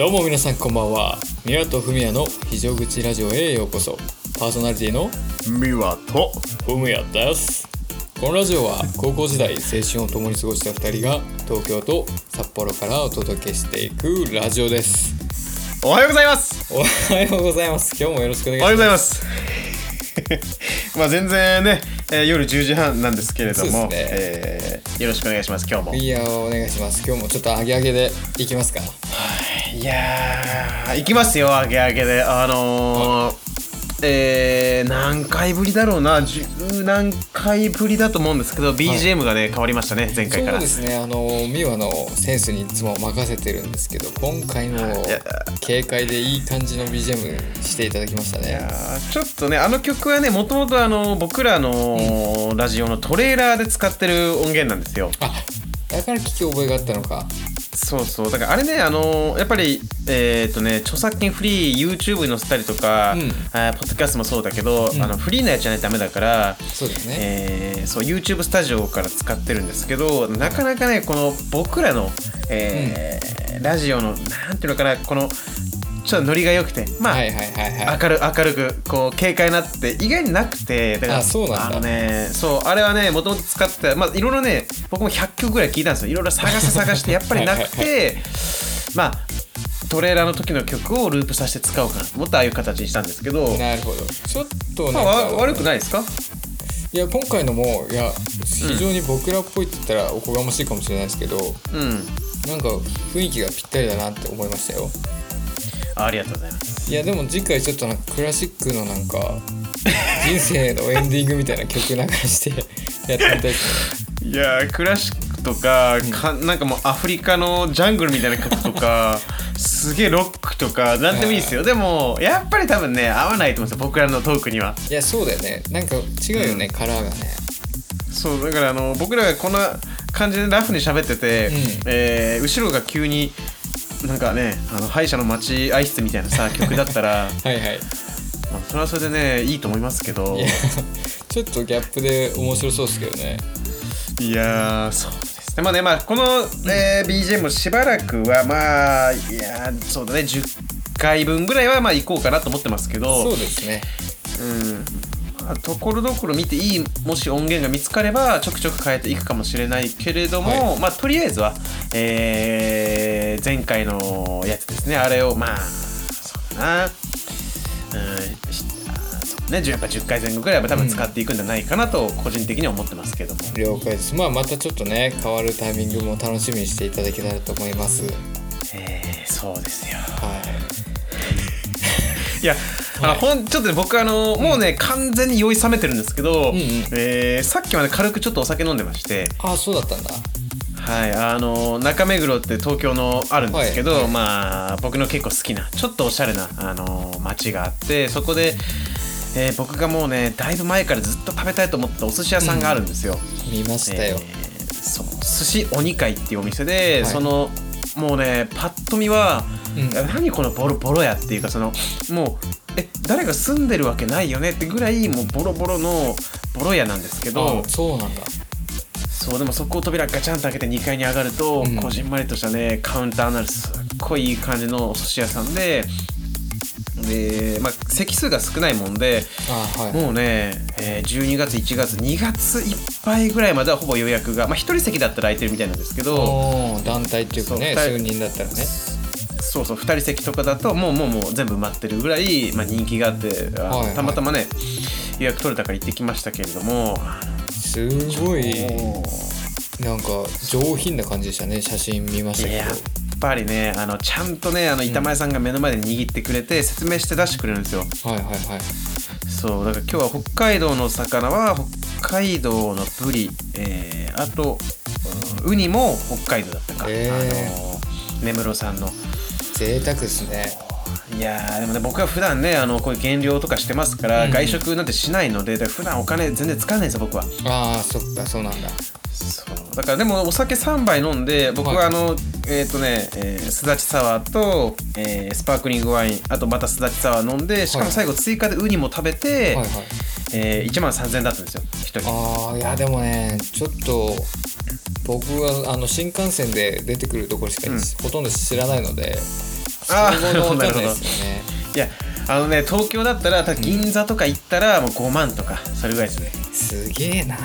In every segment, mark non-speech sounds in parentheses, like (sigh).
どうも皆さんこんばんは。ミラとフミヤの非常口ラジオへようこそ。パーソナリティのミワと。フミヤです。このラジオは高校時代青春を共に過ごした2人が東京と札幌からお届けしていくラジオです。おはようございます。おはようございます。今日もよろしくお願いおはようしまございます。(laughs) まあ全然ね、えー夜10時半なんですけれども、ね。えーよろしくお願いします。今日も。すいやお願いします。今日もちょっとアゲアゲでいきますか。いやー行きますよあげあげで。あのーえー、何回ぶりだろうな。十何回ぶりだと思うんですけど BGM がね、変わりましたね前回から。そうですね。あのミワのセンスにいつも任せてるんですけど今回もや軽快でいい感じの BGM していただきましたね。いやーちょっとねあの曲はねもともとあの僕らのラジオのトレーラーで使ってる音源なんですよ。あだから聞き覚えがあったのかそうそう。だからあれねあのーやっぱりえっ、とね著作権フリー YouTube に載せたりとか、うん。ポッドキャストもそうだけど、ん。あのフリーなやつじゃないとダメだから、そうですね、えーそう YouTube スタジオから使ってるんですけどなかなかねこの僕らの、えーラジオのなんていうのかなこのちょっとノリが良くて。まあ、はいはいはいはい。明る明るくこう軽快なって意外になくてだからあそうなんだ。あのねそうあれはねもともと使ってたまあいろいろね僕も100曲ぐらい聞いたんですよ。いろいろ探して探して (laughs) やっぱりなくてまあトレーラーの時の曲をループさせて使おうかなと思ってああいう形にしたんですけど。なるほど。ちょっとまあ悪くないですか？いや今回のもいや非常に僕らっぽいって言ったらおこがましいかもしれないですけど、うん。なんか雰囲気がぴったりだなって思いましたよあありがとうございます。いやでも次回ちょっとなんかクラシックのなんか人生のエンディングみたいな曲流してやってみたいですね。いやークラシックとか,、かなんかもうアフリカのジャングルみたいな曲とか (laughs) すげえロックとかなんでもいいですよ。でもやっぱり多分ね合わないと思うんですよ僕らのトークには。いやそうだよね。なんか違うよね、カラーがね。そうだからあの僕らがこんな感じでラフに喋ってて、うん。えー後ろが急になんかねあの歯医者の待合室みたいなさ (laughs) 曲だったら、はいはい。まあ、それはそれでねいいと思いますけど。いやちょっとギャップで面白そうですけどね。いやーそうです。ねまあねまあこの、えー BGM もしばらくはまあいやーそうだね10回分ぐらいはまあ行こうかなと思ってますけど。そうですね。うん。まあところどころ見ていいもし音源が見つかればちょくちょく変えていくかもしれないけれども、まあとりあえずは、えー前回のやつですね。あれをまあそうだな。うんね。10やっぱ10回前後ぐらいは多分使っていくんじゃないかなと個人的には思ってますけども、了解です。まあまたちょっとね変わるタイミングも楽しみにしていただけたらと思います。えーそうですよ。はい (laughs) や、あのほんちょっとね僕あのもうね、完全に酔い冷めてるんですけど、んうん。えーさっきまで軽くちょっとお酒飲んでまして。あそうだったんだ。はいあの中目黒って東京のあるんですけど、はい。はいまあ僕の結構好きなちょっとおしゃれなあの街があってそこで、えー僕がもうねだいぶ前からずっと食べたいと思ったお寿司屋さんがあるんですよ、見ましたよ、えーそう寿司鬼会っていうお店で、はい。そのもうねパッと見は、うん。何このボロボロやっていうかそのもうえ誰が住んでるわけないよねってぐらいもうボロボロのボロ屋なんですけど。あそうなんだ。そうでもそこを扉ガチャンと開けて2階に上がると、うん。こじんまりとしたねカウンターのあるすっごいいい感じのお寿司屋さんでで、まあ、席数が少ないもんであはい。もうね、えー12月1月2月いっぱいぐらいまではほぼ予約がまあ一人席だったら空いてるみたいなんですけど。団体っていうかね数人だったらねそうそう2人席とかだともうもうもう全部埋まってるぐらい、まあ、人気があってあはいはい。たまたまね予約取れたから行ってきましたけれども。すごい。もなんか上品な感じでしたね写真見ましたけうやっぱりねあのちゃんとねあの板前さんが目の前で握ってくれて説明して出してくれるんですよ。どはいはいはい。そうだから今日は北海道の魚は北海道のブリ、えーあとうんウニも北海道だったか、へー。あの根室さんの贅沢ですね。いやーでもね僕は普段ねあのこういう減量とかしてますから、うん。外食なんてしないので普段お金全然使わないんですよ僕は。ああそっかそうなんだ。そう。だからでもお酒3杯飲んで僕はい。はあの、えっ、とね、えーすだちサワーと、えースパークリングワインあとまたすだちサワー飲んでしかも最後追加でウニも食べて、はいはい。えー1万3000円だったんですよ1人。ああいやでもねちょっと僕はあの新幹線で出てくるところしか、うん。ほとんど知らないのであーその後のわかんないですよねいやあのね東京だったら銀座とか行ったらもう5万とかそれぐらいですね。すげえな。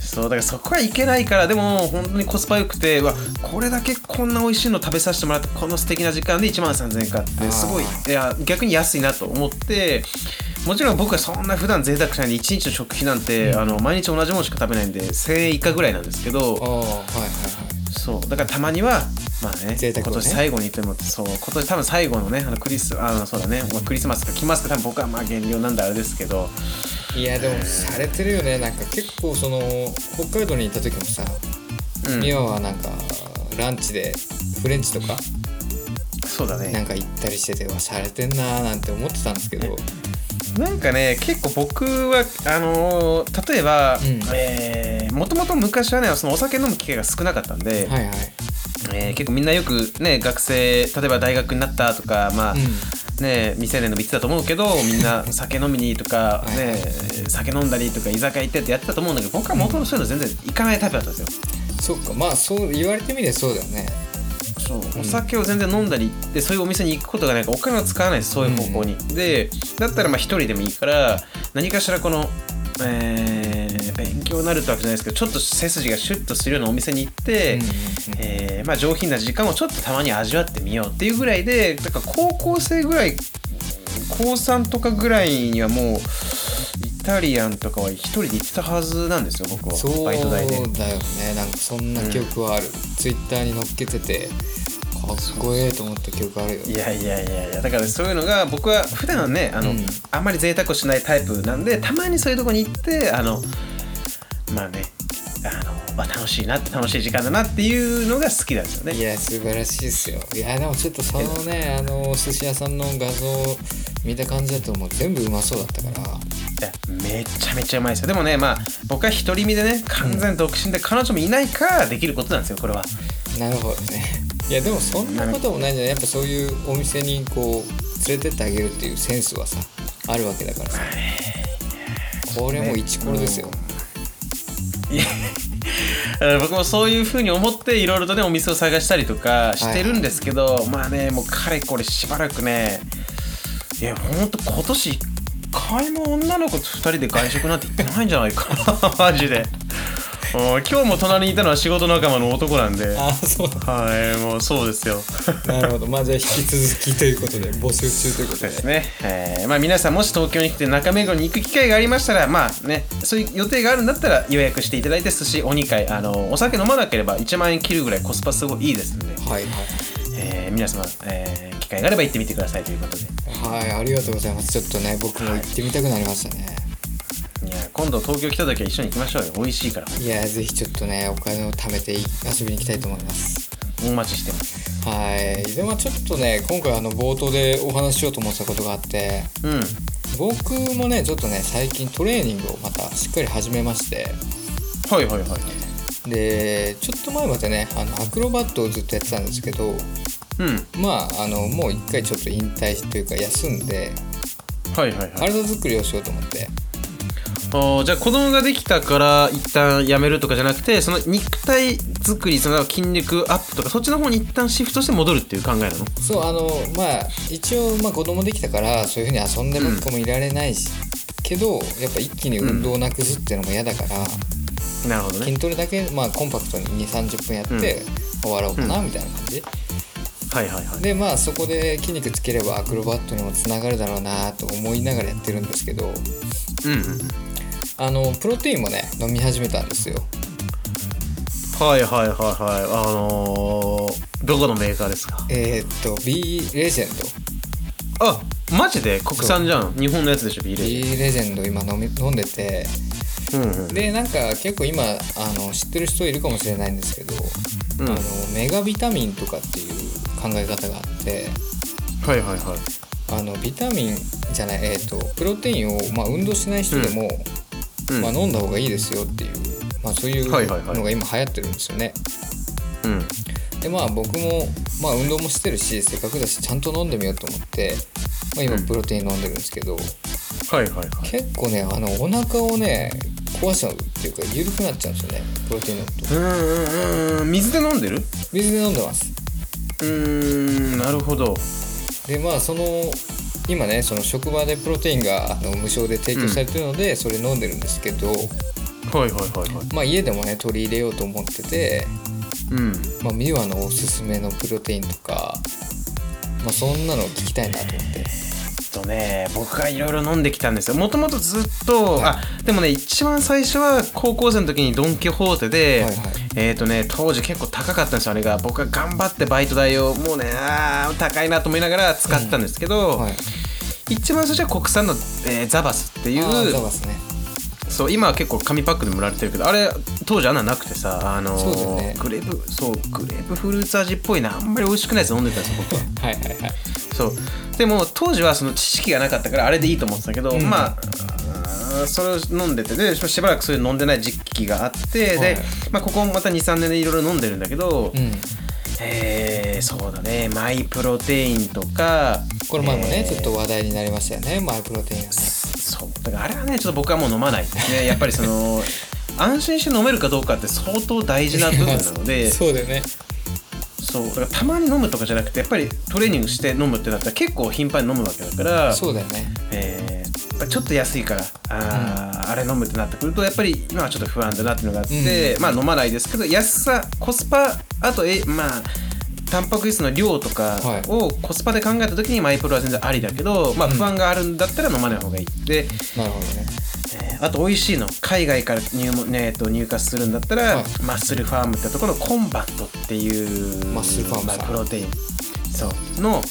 そうだからそこはいけないからでも本当にコスパ良くてうわこれだけこんな美味しいの食べさせてもらってこの素敵な時間で1万3000円かってすごいあいや逆に安いなと思ってもちろん僕はそんな普段贅沢しないんで1日の食費なんて、あの毎日同じものしか食べないんで1000円以下ぐらいなんですけどはいはいはい。そう。だからたまにはまあね贅沢をね。今年最後にでもそう今年多分最後のねあのクリスあのそうだね、まあ、クリスマスが来ますから多分僕はまあ減量なんであれですけど。いやでもされてるよね。なんか結構その北海道に行った時もさうん。美和はなんかランチでフレンチとかそうだね。なんか行ったりしててわされてんなーなんて思ってたんですけどなんかね結構僕はあのー例えば、うん。えもともと昔はねそのお酒飲む機会が少なかったんで、はいはい。えー結構みんなよくね学生例えば大学になったとかまあ、うん。ね未成年の言ってたと思うけどみんな (laughs) 酒飲みにとか、はい。ね酒飲んだりとか居酒屋行ってってやってたと思うんだけど僕はもともとそういうの全然行かないタイプだったんですよ。そっか。まあそう言われてみればそうだよねお酒を全然飲んだりでそういうお店に行くことがないからお金を使わないですそういう方向に、でだったらまあ一人でもいいから何かしらこの、えー勉強になるってわけじゃないですけどちょっと背筋がシュッとするようなお店に行って、うんうんうんえーまあ、上品な時間をちょっとたまに味わってみようっていうぐらいでだから高校生ぐらい高3とかぐらいにはもうイタリアンとかは一人で行ってたはずなんですよ僕は。そうバイト代で。だよね。なんかそんな記憶はある、ツイッターに載っけててかっこええと思った記憶あるよ。いやいやいやいやだからそういうのが僕は普段はねあの、うん。あんまり贅沢をしないタイプなんでたまにそういうとこに行ってあのまあねあの、まあ、楽しいな楽しい時間だなっていうのが好きなんですよね。いや素晴らしいですよ。いやでもちょっとそのねあの寿司屋さんの画像見た感じだともう全部うまそうだったから。いやめちゃめちゃうまいですよ。でもねまあ僕は独り身でね完全独身で彼女もいないからできることなんですよこれは。なるほどねいやでもそんなこともないんじゃない？やっぱそういうお店にこう連れてってあげるっていうセンスはさあるわけだからさ。これもう一コロですよ、僕もそういうふうに思っていろいろとねお店を探したりとかしてるんですけど、まあねもうかれこれしばらくねいやほんと今年一回も女の子と2人で外食なんて行ってないんじゃないかな。(laughs) マジで。うん今日も隣にいたのは仕事仲間の男なんで。ああそう。はいもうそうですよ。なるほど。まあじゃあ引き続きということで募集中ということで。ですね、えーまあ、皆さんもし東京に来て中目黒に行く機会がありましたらまあねそういう予定があるんだったら予約していただいて寿司お2回あのお酒飲まなければ1万円切るぐらいコスパすごいいいですので、はいはい。えー皆様、えー機会があれば行ってみてくださいということで。はいありがとうございます。ちょっとね僕も行ってみたくなりましたね。いや今度東京来た時は一緒に行きましょうよ。美味しいから。いやぜひちょっとねお金を貯めて遊びに行きたいと思います。お待ちしてます。はい。でまあちょっとね今回あの冒頭でお話ししようと思ってたことがあってうん。僕もねちょっとね最近トレーニングをまたしっかり始めまして。はいはいはい。でちょっと前までねあのアクロバットをずっとやってたんですけどうん。まああのもう一回ちょっと引退というか休んではいはいはい。体作りをしようと思ってあーじゃあ子供ができたから一旦やめるとかじゃなくてその肉体作りその筋肉アップとかそっちの方に一旦シフトして戻るっていう考えなの？そうあのまあ一応、まあ、子供できたからそういうふうに遊んでばっかもいられないし、けどやっぱ一気に運動をなくすっていうのも嫌だから、なるほどね。筋トレだけ、まあ、コンパクトに2 3 0分やって終わろうかなみたいな感じ、はいはいはい。でまあそこで筋肉つければアクロバットにもつながるだろうなと思いながらやってるんですけど。うんうんあのプロテインもね飲み始めたんですよ。はいはいはいはい。あのー、どこのメーカーですか？えーっと B レジェンド。あマジで？国産じゃん。日本のやつでしょビーレジ B レジェンド今飲み飲んでて。うんうん。でなんか結構今あの知ってる人いるかもしれないんですけど、うん。あのメガビタミンとかっていう考え方があって。はいはいはい。あのビタミンじゃないえーっとプロテインを、まあ、運動しない人でも、うんまあ、飲んだ方がいいですよっていう、まあ、そういうのが今流行ってるんですよね。うん。でまあ僕も、まあ、運動もしてるしせっかくだしちゃんと飲んでみようと思って、まあ、今うん。プロテイン飲んでるんですけど、はいはいはい。結構ねあのお腹をね壊しちゃうっていうか緩くなっちゃうんですよねプロテイン飲むと。うんうんうん。水で飲んでる？水で飲んでます。うーんなるほど。でまあその今ねその職場でプロテインがあの無償で提供されてるので、それ飲んでるんですけど、はいはいはいはい。まあ、家でもね取り入れようと思ってて、うん。まあ、ミワのおすすめのプロテインとか、まあ、そんなの聞きたいなと思って。とね僕がいろいろ飲んできたんですよ。もともとずっと、はい。あでもね一番最初は高校生の時にドン・キホーテで、はいはい。えっ、とね当時結構高かったんですよ。あれが。僕が頑張ってバイト代をもうねあー高いなと思いながら使ってたんですけど、はい、一番最初は国産の、えーザバスっていうね。そう今は結構紙パックでも売られてるけどあれ当時あんななくてさあのグレープそうグレープフルーツ味っぽいなあんまり美味しくないやつ飲んでたんですよ僕ははいはいはい。そう。でも当時はその知識がなかったからあれでいいと思ってたけど、ん。まあそれを飲んでてでしばらくそういう飲んでない時期があって、はい。で、まあ、ここまた23年でいろいろ飲んでるんだけど、うん。えーそうだね。マイプロテインとかこれ前もね、えーちょっと話題になりましたよねマイプロテインがね。そうだからあれはねちょっと僕はもう飲まないですね。(laughs) やっぱりその安心して飲めるかどうかって相当大事な部分なので。(laughs) そうだよね。そうだからたまに飲むとかじゃなくてやっぱりトレーニングして飲むってなったら結構頻繁に飲むわけだから。そうだよね。えーちょっと安いからあ,、ーあれ飲むってなってくるとやっぱり今はちょっと不安だなっていうのがあって、まあ飲まないですけど安さコスパあとえまあタンパク質の量とかをコスパで考えた時にマイプロは全然ありだけど、まあ、不安があるんだったら飲まない方がいいで、なるほどね。えーあと美味しいの海外から入,、ねと入荷するんだったら、はい。マッスルファームってところのコンバットっていうマッスルファームプロテイン。そう。のはい。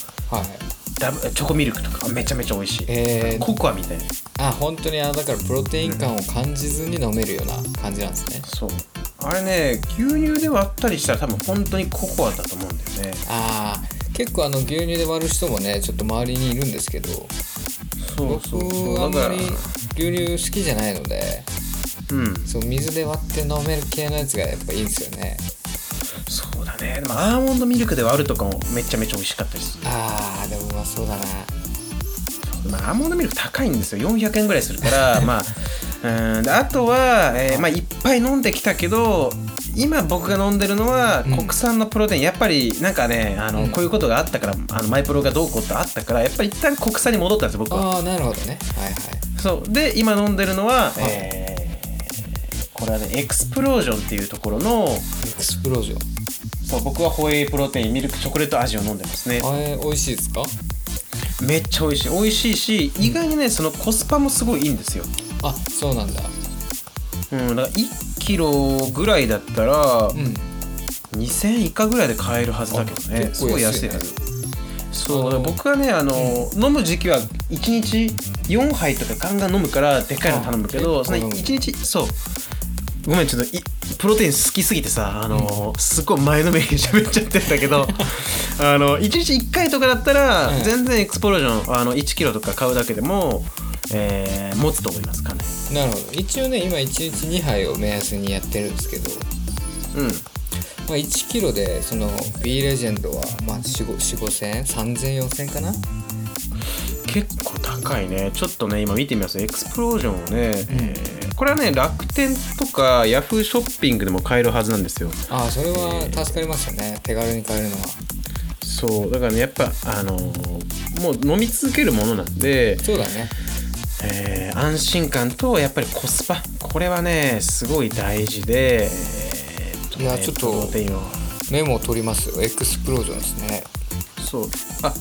ダブチョコミルクとか。めちゃめちゃ美味しい、えー。ココアみたいな。あ本当にあだからプロテイン感を感じずに飲めるような感じなんですね。そうあれね牛乳で割ったりしたら多分本当にココアだと思うんだよね。あー結構あの牛乳で割る人もねちょっと周りにいるんですけどそうそうそう。僕あんまり牛乳好きじゃないのでらうん。そう水で割って飲める系のやつがやっぱいいんですよね。そうだね。でもアーモンドミルクで割るとかもめちゃめちゃ美味しかったりする。あーでもうまそうだなまあ、アーモンドミルク高いんですよ。400円ぐらいするから (laughs) まあうん。であとは、えーまあ、いっぱい飲んできたけど今僕が飲んでるのはうん。国産のプロテイン、やっぱりなんかねあの、うん。こういうことがあったからあのマイプロがどうこうってあったからやっぱり一旦国産に戻ったんですよ僕は。ああなるほどね。はいはい。そう。で今飲んでるのは、いえーこれはねエクスプロージョンっていうところのエクスプロージョン。そう僕はホエイプロテインミルクチョコレート味を飲んでますね。あれ美味しいですか？めっちゃ美味しい。美味しいし意外にねそのコスパもすごいいいんですよ。あそうなんだ。うん、だから1キロぐらいだったらうん。2000円以下ぐらいで買えるはずだけどね。あ結すごい構安いはず。そう僕はねあの、飲む時期は1日4杯とかガンガン飲むからでっかいの頼むけどそのあ結構飲む。1日そうごめんちょっといプロテイン好きすぎてさあの、すっごい前のめりに喋っちゃってんだけどあの1日1回とかだったら、うん。全然エクスプロージョンあの1キロとか買うだけでも、えー持つと思いますかねなるほど。一応ね今1日2杯を目安にやってるんですけど、うん。まあ、1キロでその B レジェンドはまあ4 5 5千円？3000 4000円かな？結構高いね。ちょっとね今見てみます。エクスプロージョンをね、えーこれはね楽天とかヤフーショッピングでも買えるはずなんですよ。ああそれは助かりますよね。手軽に買えるのは。そうだからねやっぱあのーもう飲み続けるものなんで、そうだね。えー安心感とやっぱりコスパ。これはねすごい大事で、えーとねいやちょっとメモを取りますよ。エクスプロージョンですね。そう。あ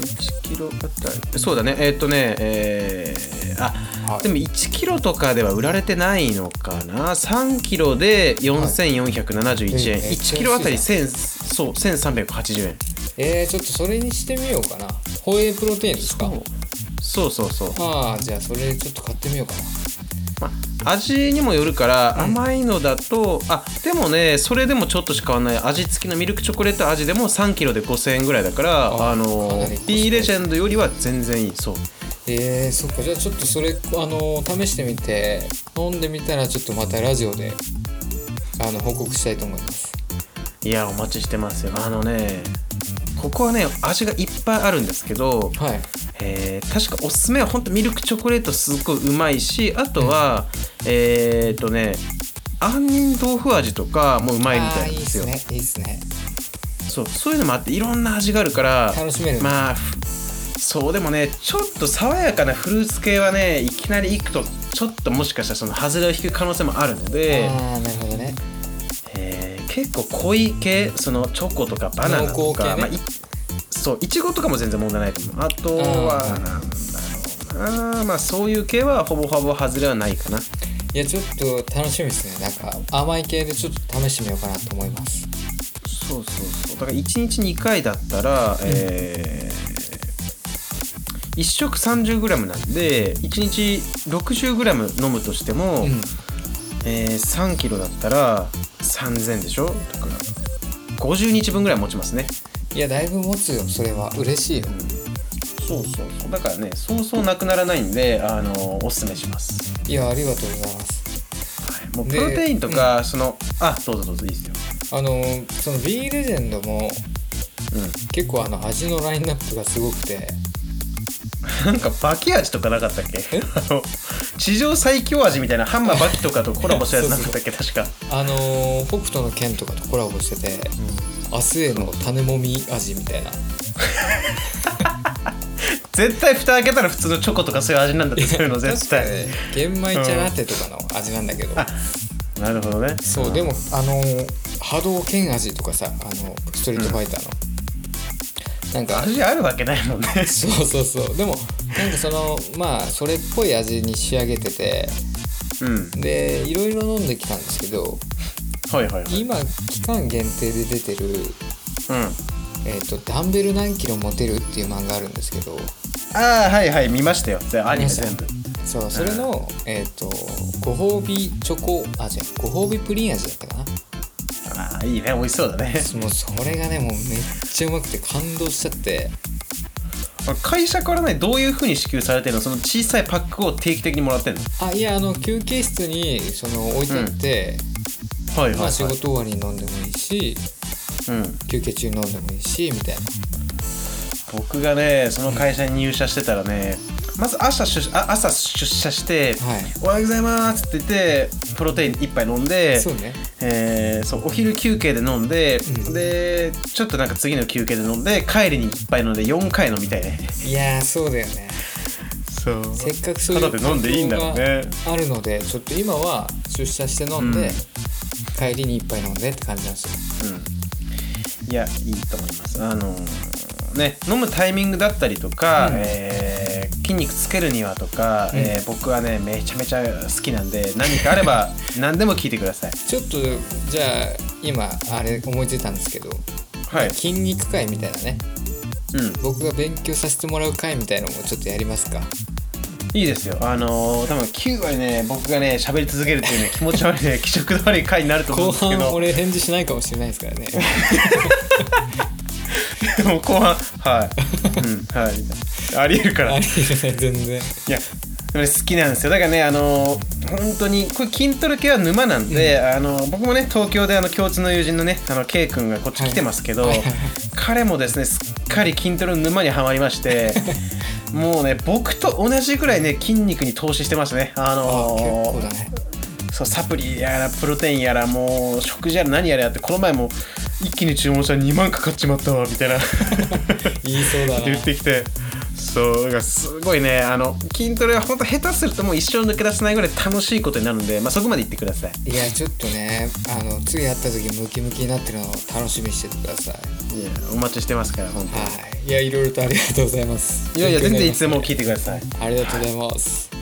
1キロだったらそうだね。えーっとねえーあ、はい。でも1キロとかでは売られてないのかな？3キロで4471円、はい1キロあたり1000そう1380円。えー、ちょっとそれにしてみようかな。ホエイプロテインですか？そう。そうそうそう、ああじゃあそれちょっと買ってみようかな。まあ、味にもよるから甘いのだと、あでもねそれでもちょっとしか変わらない。味付きのミルクチョコレート味でも3キロで5000円ぐらいだからああの B レジェンドよりは全然いいそう。えー、そっか。じゃあちょっとそれあの試してみて飲んでみたらちょっとまたラジオであの報告したいと思います。いやお待ちしてますよ。あのねここはね味がいっぱいあるんですけど、はいえー確かおすすめは本当ミルクチョコレートすっごいうまいしあとは、えっ、とね杏仁豆腐味とかもうまいみたいなんですよ。いいっすね。いいっすね。そうそういうのもあっていろんな味があるから楽しめるまあふそうでもねちょっと爽やかなフルーツ系はねいきなりいくとちょっともしかしたらその外れを引く可能性もあるので、ああなるほどね。えー結構濃い系そのチョコとかバナナとか、濃厚系ね。まあ、いそういちごとかも全然問題ないと思うあとはなんだろうな。まあそういう系はほぼほぼ外れはないかな。いやちょっと楽しみですね。なんか甘い系でちょっと試してみようかなと思います。そうそうそう。だから1日2回だったら、え1食 30g なんで1日 60g 飲むとしても、うん。えー、3キロだったら3000でしょ？だから50日分ぐらい持ちますねいやだいぶ持つよ。それは。嬉しいよ。そうそうそう。だからねそうそうなくならないんであのおすすめします、いやありがとうございます。はい、もうでプロテインとか、そのあどうぞどうぞいいですよ。あのその B レジェンドもう結構あの味のラインナップがすごくて。んなんかバキ味とかなかったっけ？え？あの地上最強味みたいなハンマーバキとかとコラボしたやつなかったっけ？(laughs) 確か。あの北斗の剣とかとコラボしてて、明日への種もみ味みたいな。(laughs) 絶対蓋開けたら普通のチョコとかそういう味なんだってそういうの絶対、ね。玄米茶ラテとかの味なんだけど、あ (laughs) なるほどね。そうでもあの波動拳味とかさあのストリートファイターの、なんか味あるわけないもんね。そうそうそう。でもなんかそのまあそれっぽい味に仕上げててうん。でいろいろ飲んできたんですけどはいはいはい。今期間限定で出てる、うん。えーと「ダンベル何キロ持てる?」っていう漫画あるんですけどああはいはい見ましたよ。それアニメ全部。そうそれの、えっ、とご褒美チョコあじゃご褒美プリン味だったかなああいいね美味しそうだね。もうそれがねもうめっちゃうまくて感動しちゃって。会社からねどういうふうに支給されてるの？その小さいパックを定期的にもらってんの？あいやあの休憩室にその置いてあって、はいはい、はい。まあ、仕事終わりに飲んでもいいしうん、休憩中に飲んでもいいしみたいな。僕がねその会社に入社してたらね、まず朝出あ朝出社してはい「おはようございます」って言ってプロテイン1杯飲んでそうね。えーそうお昼休憩で飲んで、うん。でちょっとなんか次の休憩で飲んで帰りに1杯飲んで4回飲みたいね。いやーそうだよね。そう。せっかくそういうで飲んでいいんだろうね。あるのでちょっと今は出社して飲んで、帰りに一杯飲んでって感じなんですよ。うん、いやいいと思います。あのーね飲むタイミングだったりとか、うん。えー筋肉つけるにはとか、うん。えー僕はねめちゃめちゃ好きなんで何かあれば (laughs) 何でも聞いてください。ちょっとじゃあ今あれ思いついたんですけどはい。筋肉会みたいなね。うん。僕が勉強させてもらう会みたいのもちょっとやりますか？いいですよ。あのー多分9割ね僕がね喋り続けるっていうね気持ち悪いね (laughs) 気色の悪い回になると思うん後半ですけど。俺返事しないかもしれないですからね (laughs) で (laughs) も後半はい、(laughs) うん、はい。ありえるから。ありえるね全然。いやでもね好きなんですよ。だからねあの本当にこれ筋トレ系は沼なんで、あの僕もね東京であの共通の友人のねあの K 君がこっち来てますけど、彼もですねすっかり筋トレの沼にはまりまして (laughs) もうね僕と同じぐらいね筋肉に投資してますね。ああの結構だねそうサプリやらプロテインやらもう食事やら何やらやってこの前も一気に注文したら2万かかっちまったわみたいな。(laughs) 言いそうだな。言ってきてそうだからすごいねあの筋トレは本当下手するともう一生抜け出せないぐらい楽しいことになるんで、まあ、そこまで言ってください。いやちょっとねあの次会った時ムキムキになってるのを楽しみにしててください。いやお待ちしてますから本当に。はい。いやいろいろとありがとうございます。いやいや全然いつでも聞いてください。ありがとうございます。はい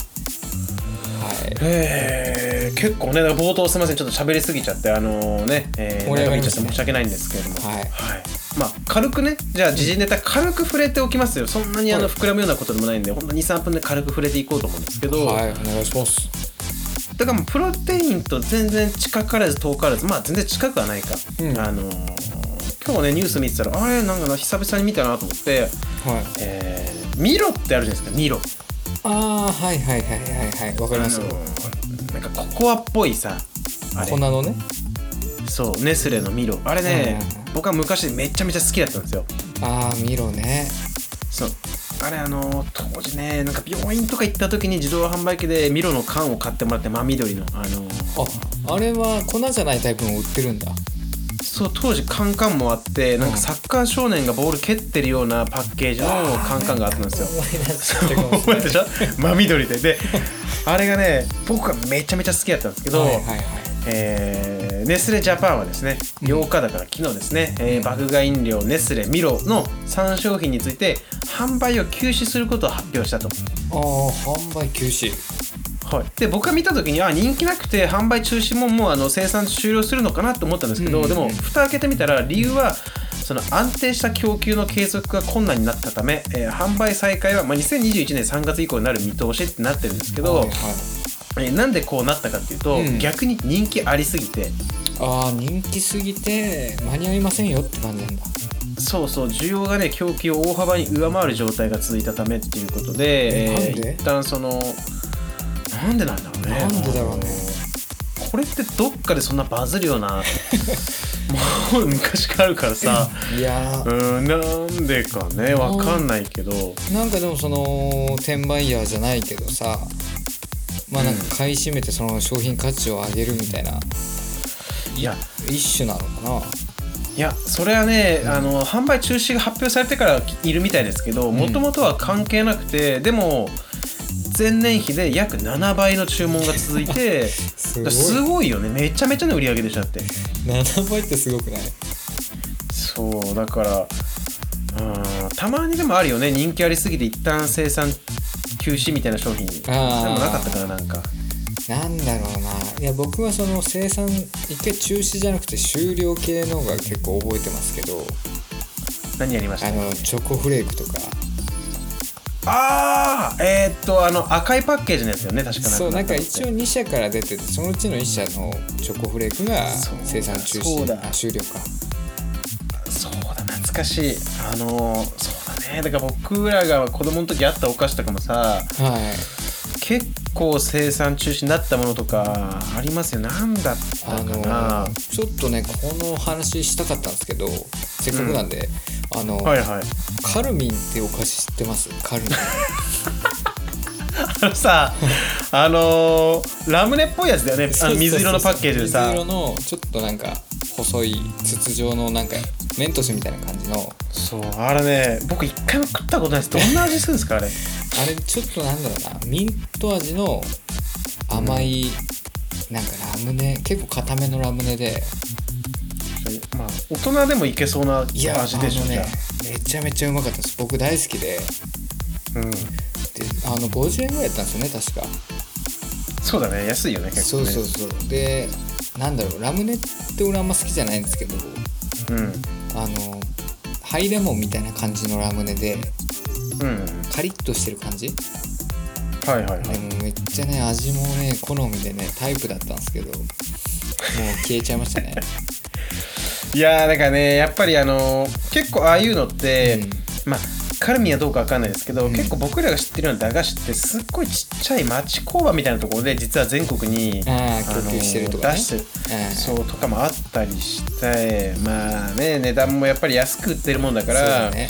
えー、結構ね冒頭すみませんちょっと喋りすぎちゃってあのね、えー、盛り上がりちゃって申し訳ないんですけれども。はい。まあ軽くねじゃあ時事ネタ軽く触れておきますよ。そんなにあのはい。膨らむようなことでもないんで本当に23分で軽く触れていこうと思うんですけど、はいお願いします。だからもうプロテインと全然近からず遠からずまあ全然近くはないか、うん。あのー今日ねニュース見てたらあれなんかな久々に見たなと思って、はい。えーミロってあるじゃないですかミロああはいはいはいはいはいわかります。よあのーなんかココアっぽいさあれ。粉のね。そうネスレのミロ。あれね、うん僕は昔めちゃめちゃ好きだったんですよ。ああミロね。そう。あれあのー当時ねなんか病院とか行った時に自動販売機でミロの缶を買ってもらって真緑のあのーああれは粉じゃないタイプも売ってるんだそう当時カンカンもあってなんかサッカー少年がボール蹴ってるようなパッケージのカンカンがあったんですよ。覚えでしょ (laughs) 真緑で。であれがね僕はめちゃめちゃ好きだったんですけど、はいはいはい。えーネスレジャパンはですね8日だから昨日ですね、えー麦芽飲料ネスレミロの3商品について販売を休止することを発表したと。ああ販売休止はい、で僕が見た時にあ人気なくて販売中止ももうあの生産終了するのかなと思ったんですけど、うんうんでも蓋開けてみたら理由はその安定した供給の継続が困難になったため、えー販売再開は、まあ、2021年3月以降になる見通しってなってるんですけど、はいはい。えーなんでこうなったかっていうと、うん。逆に人気ありすぎて。ああ人気すぎて間に合いませんよって感じなんだ。そうそう需要がね供給を大幅に上回る状態が続いたためっていうことで、えなんで？一旦そのなんでなんだろうね。なんでだろうね。これってどっかでそんなバズるような (laughs) もう昔からあるからさ。いや。うーんなんでかね。わかんないけど。ーなんかでもその転売ヤーじゃないけどさ。まあなんか買い占めてその商品価値を上げるみたいな、いや。一種なのかな。いやそれはね、あの販売中止が発表されてからいるみたいですけどもともとは関係なくてでも前年比で約7倍の注文が続いて (laughs) すごい。すごいよね。めちゃめちゃの売り上げでしょだって。7倍ってすごくない？そうだからうんたまにでもあるよね。人気ありすぎて一旦生産休止みたいな商品。でもなかったからなんか。なんだろうな。いや僕はその生産一回中止じゃなくて終了系のが結構覚えてますけど。何やりました？あのチョコフレークとかああえー、っとあの赤いパッケージのやつよね確かそうなんか応一応2社から出ててそのうちの1社のチョコフレークが生産中止終了か。そうだ懐かしい。あのーそうだね。だから僕らが子供の時あったお菓子とかもさはい。結構生産中止になったものとかありますよなんだったあかのな、ちょっとねこの話したかったんですけどせっかくなんで、あの、はいはい。カルミンってお菓子知ってます？カルミン。(laughs) あのさあのーラムネっぽいやつだよね。あの水色のパッケージでさ。水色のちょっとなんか細い筒状のなんかメントスみたいな感じの。そうあれね僕一回も食ったことないです。どんな味するんですかあれ？(laughs) あれちょっとなんだろうな。ミント味の甘い、なんかラムネ。結構固めのラムネで。まあ大人でもいけそうな味いやでしょね。めちゃめちゃうまかったです。僕大好きで。あうん。であの50円ぐらいだったんですよね確か。そうだね安いよね結構ね。そうそうそう。でなんだろうラムネって俺あんま好きじゃないんですけどうん。あのハイレモンみたいな感じのラムネでうん。カリッとしてる感じ？はいはいはい。でもめっちゃね味もね好みでねタイプだったんですけどもう消えちゃいましたね。(laughs) いやーだからねやっぱりあのー結構ああいうのって、まあカルミはどうかわかんないですけど、うん。結構僕らが知ってるような駄菓子ってすっごいちっちゃい町工場みたいなところで実は全国に供給してるとかね。出しそうとかもあったりしてまあね値段もやっぱり安く売ってるもんだからだね。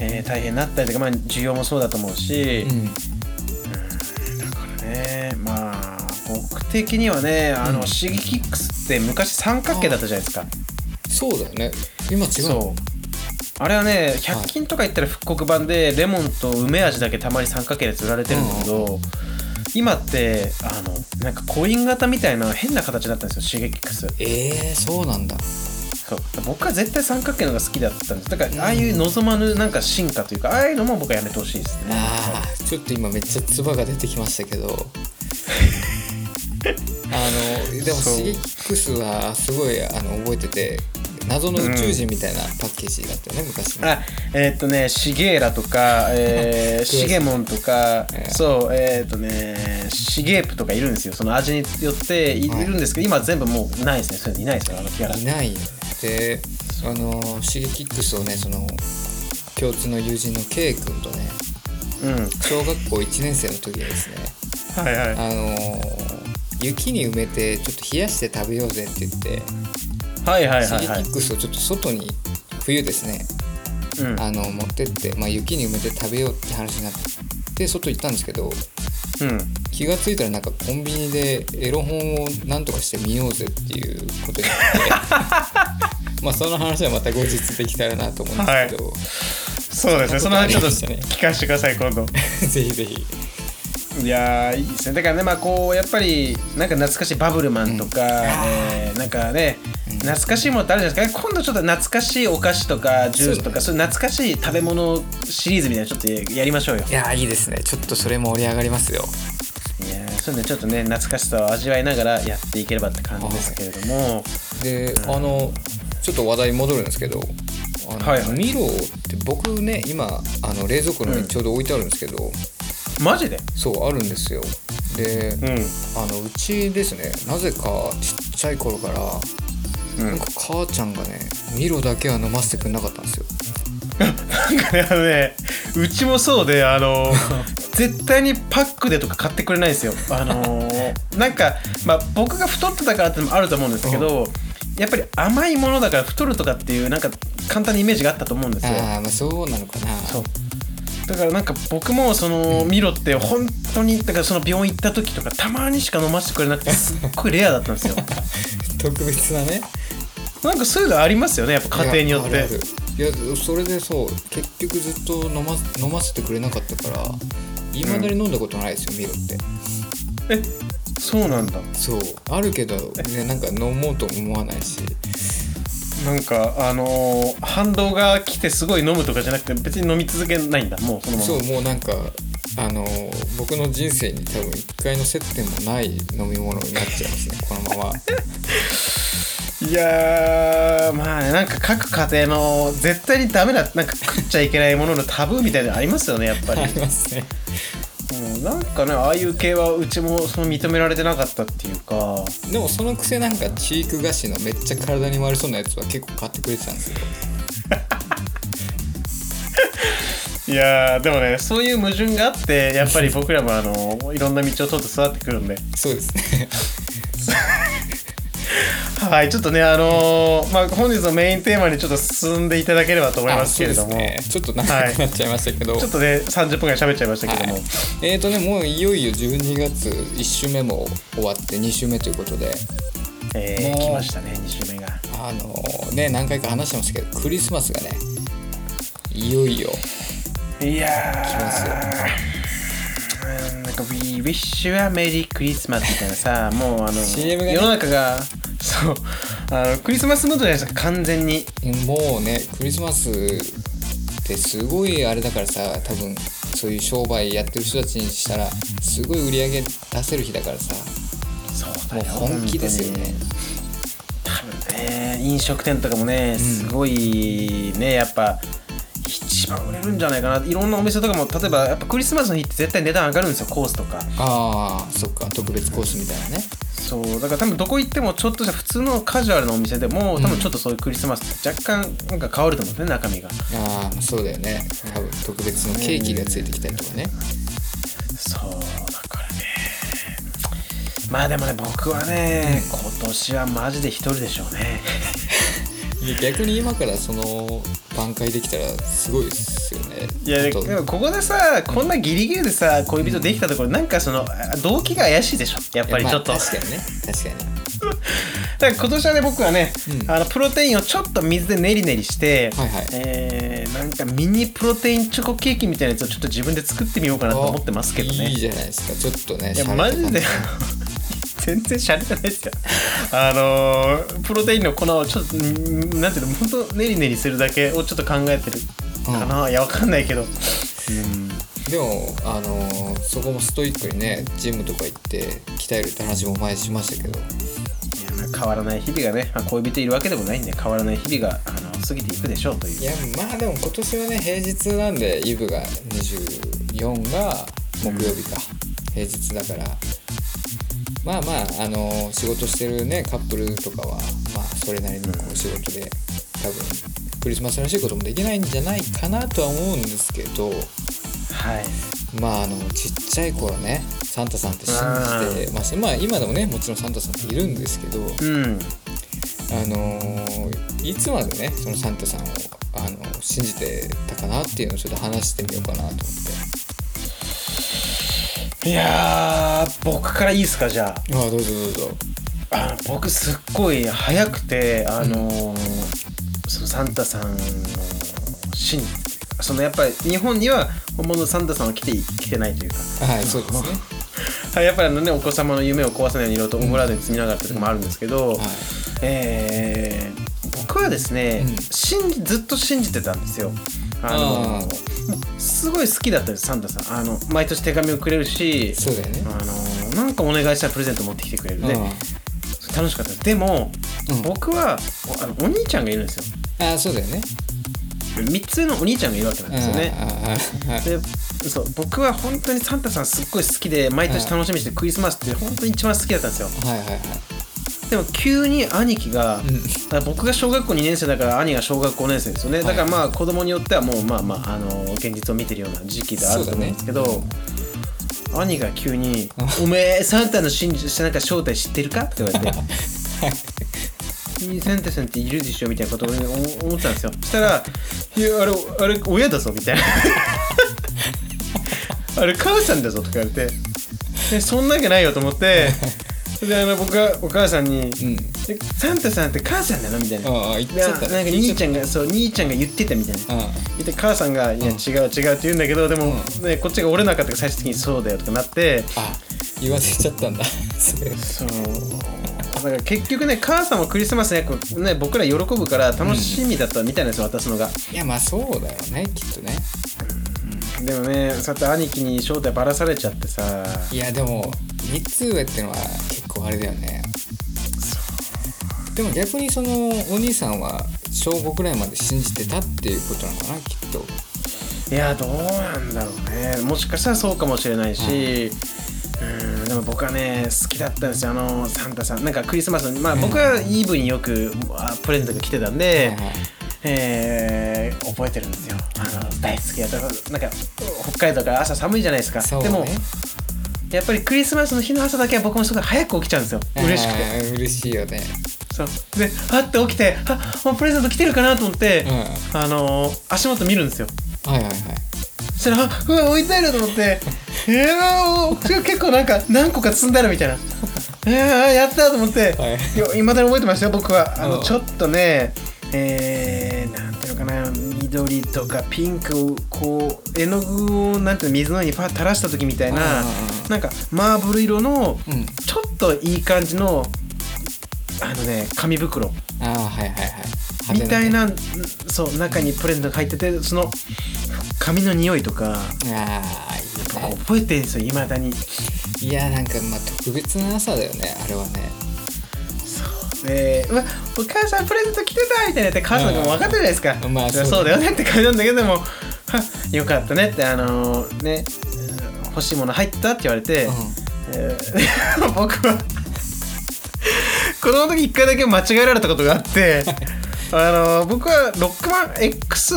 えー大変になったりとか、まあ、需要もそうだと思うし、うん。だからねまあ僕的にはねあの、うん。シゲキックスって昔三角形だったじゃないですか。そうだよね。今違うあれはね100均とか行ったら復刻版でレモンと梅味だけたまに三角形で売られてるんだけど、今ってあのなんかコイン型みたいな変な形だったんですよシゲキックスえー、そうなんだ。そう。僕は絶対三角形のが好きだったんです。だからああいう望まぬなんか進化というかああいうのも僕はやめてほしいですね。あーちょっと今めっちゃ唾が出てきましたけど。(laughs) あのでもそう。シゲキックスはすごいあの覚えてて謎の宇宙人みたいなパッケージだったよね、昔ねあえーっとねシゲーラとか、えー、(laughs) シゲモンとか、ええ。そうえーっとねシゲープとかいるんですよ。その味によっていはい。るんですけど、今全部もうないですね。そういうのいないですよあのキャラ。いないよ。であのシゲキックスをねその共通の友人の K 君とねうん。小学校1年生の時にですねはいはい。あの雪に埋めてちょっと冷やして食べようぜって言ってはいはいはいはい。ックスをちょっと外に冬ですね。うん。あの持ってって、まあ、雪に埋めて食べようって話になって外行ったんですけどうん。気がついたらなんかコンビニでエロ本をなんとかして見ようぜっていうことになって (laughs) まあその話はまた後日できたらなと思うんですけど、そうですね。その話ちょっと聞かせてください今度。(laughs) ぜひぜひ。いやーいいですね。だからねまあこうやっぱりなんか懐かしいバブルマンとか、えーなんかね懐かしいものってあるじゃないですか。今度ちょっと懐かしいお菓子とかジュースとかそういう懐かしい食べ物シリーズみたいなのちょっとやりましょうよ。いやーいいですね。ちょっとそれ盛り上がりますよ。いやーそういうのちょっとね懐かしさを味わいながらやっていければって感じですけれども、で、あのちょっと話題に戻るんですけどあの、はいはい。ミロって僕ね今あの冷蔵庫の上にちょうど置いてあるんですけど、マジで？そうあるんですよ。で、うん。あのうちですねなぜかちっちゃい頃から、うん。なんか母ちゃんがねミロだけは飲ませてくれなかったんですよ。なんかねあのねうちもそうであの (laughs) 絶対にパックでとか買ってくれないんですよ。あのなんかまあ僕が太ってたからってのもあると思うんですけど、やっぱり甘いものだから太るとかっていうなんか簡単にイメージがあったと思うんですよ。ああまあそうなのかな。そうだからなんか僕もそのミロって本当にだからその病院行った時とかたまにしか飲ませてくれなくてすっごいレアだったんですよ。(laughs) 特別なね。なんかそういうのありますよねやっぱ家庭によって。いやそれでそう結局ずっと飲ま飲ませてくれなかったからいまだに飲んだことないですよ、ミロって。えそうなんだ。そう。あるけどねなんか飲もうとも思わないしなんかあのー反動が来てすごい飲むとかじゃなくて別に飲み続けないんだ。もうそのまま。そうもうなんかあの僕の人生に多分一回の接点もない飲み物になっちゃいますね。このまま。いやーまあねなんか各家庭の絶対にダメだなんか食っちゃいけないもののタブーみたいなのありますよねやっぱり。(laughs) ありますねうんなんかねああいう系はうちもその認められてなかったっていうか。でもそのくせなんかチーク菓子のめっちゃ体に悪そうなやつは結構買ってくれてたんですよ。(laughs) いやーでもねそういう矛盾があってやっぱり僕らもあのいろんな道を通って育ってくるんで。そうですねはいちょっとねあのーまあ本日のメインテーマにちょっと進んでいただければと思いますけれども、ね、ちょっと長くなっちゃいましたけど、ちょっとね30分ぐらい喋っちゃいましたけども、はい、えーとねもういよいよ12月1週目も終わって2週目ということで。えー、来ましたね2週目が。あのね何回か話してますけどクリスマスがねいよいよ。いや来ますよ。ーうんなんか「We wish you a Merry Christmas」みたいなさもうあの (laughs) CM がね。世の中がそう。あのクリスマスムードじゃないですか完全に。もうねクリスマスってすごいあれだからさ多分そういう商売やってる人たちにしたらすごい売り上げ出せる日だからさ。そうもう本気ですよね。多分ね飲食店とかもねすごいねやっぱ一番売れるんじゃないかな。いろんなお店とかも例えばやっぱクリスマスの日って絶対値段上がるんですよコースとか。ああそっか特別コースみたいなねそうだから多分どこ行ってもちょっとした普通のカジュアルなお店でも多分ちょっとそういうクリスマスって若干なんか変わると思うんですね中身がああそうだよね。多分特別のケーキがついてきたりとかね。そうだからね。まあでもね僕はね今年はマジで一人でしょうね (laughs) 逆に今からその挽回できたらすごいですよね。いやでもここでさこんなギリギリでさ恋人できたところなんかそのあ動機が怪しいでしょ？やっぱりちょっと、まあ確かにね。確かに。(laughs) だから今年はね僕はね、うん。あのプロテインをちょっと水で練り練りして、はいはい。えーなんかミニプロテインチョコケーキみたいなやつをちょっと自分で作ってみようかなと思ってますけどね。いいじゃないですか。ちょっとねいやマジで全然シャレてないですよ。あのープロテインの粉をちょっとんなんていうの本当練り練りするだけをちょっと考えてるかな、いやわかんないけど。うん。でもあのーそこもストイックにねジムとか行って鍛えるって話も前しましたけど。変わらない日々がね、まあ、恋人いるわけでもないんで変わらない日々があの過ぎていくでしょうという。いやまあでも今年はね平日なんでイブが24が木曜日か、平日だからまあまああの仕事してるねカップルとかはまあそれなりにこう仕事で多分クリスマスらしいこともできないんじゃないかなとは思うんですけどはい。まああのちっちゃい頃ねサンタさんって信じてましてまあ今でもねもちろんサンタさんっているんですけどうん。あのーいつまでねそのサンタさんをあの信じてたかなっていうのをちょっと話してみようかなと思っていやー僕からいいですかじゃあ。あどうぞどうぞ。あ僕すっごい早くてあのーそのサンタさんを信じてそのやっぱり日本には本物のサンタさんは来て来てないというか。はいそうですね。(laughs) はいやっぱりあのねお子様の夢を壊さないようにいろいろとオブラートに積みながらってともあるんですけど、はい。えー僕はですね、うん。信じずっと信じてたんですよ。あのあーすごい好きだったんですサンタさん。あの毎年手紙をくれるしそうだよね。あのなんかお願いしたらプレゼント持ってきてくれる。で、うん楽しかった。ですでも、うん。僕はおあのお兄ちゃんがいるんですよ。ああそうだよね。3つ上のお兄ちゃんがいるわけなんですよね、でそう僕は本当にサンタさんすっごい好きで毎年楽しみにしてクリスマスって本当に一番好きだったんですよ。はいはいはいでも急に兄貴が、ん。だから僕が小学校2年生だから兄が小学校5年生ですよね。だからまあ子供によってはもうまあまああの現実を見てるような時期であると思うんですけど、そう兄が急に「おめえサンタの真実なんか正体知ってるか?」って言われて「君サンタさんっているでしょ」みたいなことを俺思思ったんですよ。そしたら「いやあれあれ親だぞ」みたいな「(laughs) あれ母さんだぞ」とか言われて。でそんなわけないよと思ってであの僕はお母さんにうん「えサンタさんって母さんなの?」みたいな。ああ言っでちゃったなんか兄ちゃんがそう兄ちゃんが言ってたみたいな。あ言って母さんが「いや違う違う」って言うんだけどでも、ね、こっちが折れなかったから最終的に「そうだよ」とかなって。あ言わせちゃったんだ。それそう。だから結局ね母さんもクリスマスねね僕ら喜ぶから楽しみだったみたいなんですよ、渡すのが。いやまあそうだよねきっとね。でもねそうやって兄貴に正体ばらされちゃってさ。いやでも3つ上ってのはあれだよね。でも逆にそのお兄さんは小5くらいまで信じてたっていうことなのかなきっと。いやどうなんだろうね。もしかしたらそうかもしれないし、うん、でも僕はね好きだったんですよ。あのサンタさん。なんかクリスマスのまあ僕はイーブによくあプレゼントが来てたんで、はいはい。えー覚えてるんですよ。あの大好きやった。なんか北海道から朝寒いじゃないですか、そうでもねやっぱりクリスマスの日の朝だけは僕もすごい早く起きちゃうんですよ。嬉しくて。嬉しいよね。そう。ではって起きてあもうプレゼント来てるかなと思って、うん。あのー足元見るんですよ。はいはいはい。そしたらあうわ置いてあると思って (laughs) えー、結構なんか何個か積んであるみたいな。えー、やったと思って、はい。いまだに覚えてますよ僕は。あの、うん。ちょっとねえー、緑とかピンクをこう絵の具をなんていうの水の上にパッ垂らした時みたいなうんなんかマーブル色のうん。ちょっといい感じのあのね紙袋。ああはいはいはい。みたいななそう中にプレゼントが入っててその紙の匂いとか。ああいいね。覚えてるんですよいまだに。いやなんかまあ特別な朝だよねあれはねで「うわお母さんプレゼント来てた」みたいなやって母さんがもう分かってるじゃないですか、まあそうだよねって感じなんだけどでも「はよかったね」ってあのね欲しいもの入ったって言われて、うえー (laughs) 僕は子供の時一回だけ間違えられたことがあって。(laughs) あの僕はロックマン X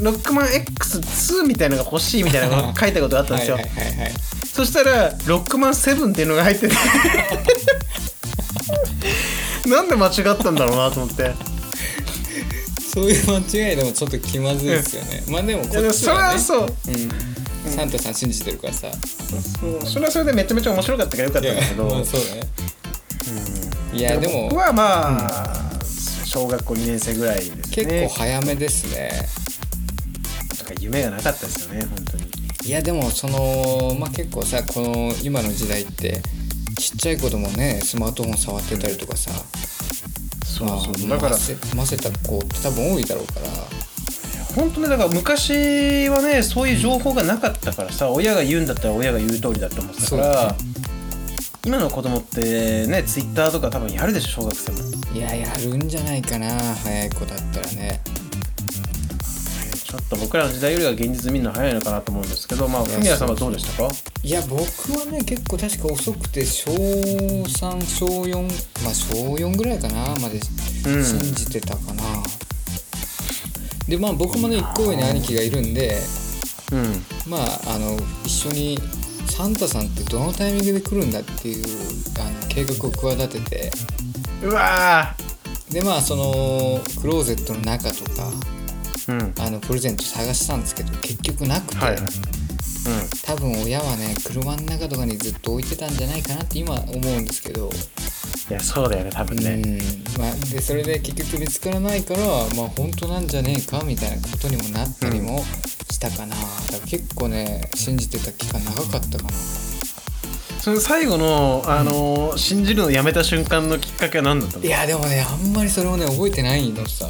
ロックマン X2 みたいなのが欲しいみたいなのを (laughs) 書いたことがあったんですよ、そしたらロックマン7っていうのが入ってて (laughs) なんで間違ったんだろうなと思って。そういう間違いでもちょっと気まずいですよね。まあでもこいやでもそれっちはねはそう。うん。サンタさん信じてるからさ。そうそれはそれでめちゃめちゃ面白かったからよかったんだけど。まあそうだねいやでも。僕はまあ、小学校2年生ぐらいですね。結構早めですね。とか夢がなかったですよね本当に。いやでもそのまあ結構さこの今の時代ってちっちゃい子供ねスマートフォン触ってたりとかさそうそうまあだから混ぜた子って多分多いだろうから。本当ねだから昔はねそういう情報がなかったからさ、親が言うんだったら親が言う通りだと思ってたから、今の子供ってねツイッターとか多分やるでしょ小学生も。いややるんじゃないかな早い子だったらねちょっと僕らの時代よりは現実見るの早いのかなと思うんですけどまあいや文谷さんはどうでしたか？いや僕はね結構確か遅くて小3小4まあ小4ぐらいかなまでうん。信じてたかな、でまあ僕もね1個上に兄貴がいるんでうん。まああの一緒にサンタさんってどのタイミングで来るんだっていうあの計画を企てて。うわでまあそのクローゼットの中とかあのプレゼント探したんですけど結局なくて、はいはい。多分親はね車の中とかにずっと置いてたんじゃないかなって今思うんですけど。いやそうだよね多分ね、うん。まあ、でそれで結局見つからないからまあ本当なんじゃねえかみたいなことにもなったりもしたかな、だから結構ね信じてた期間長かったかな。その最後の、あのー信じるのやめた瞬間のきっかけは何だったの？いやでもねあんまりそれをね覚えてないのさ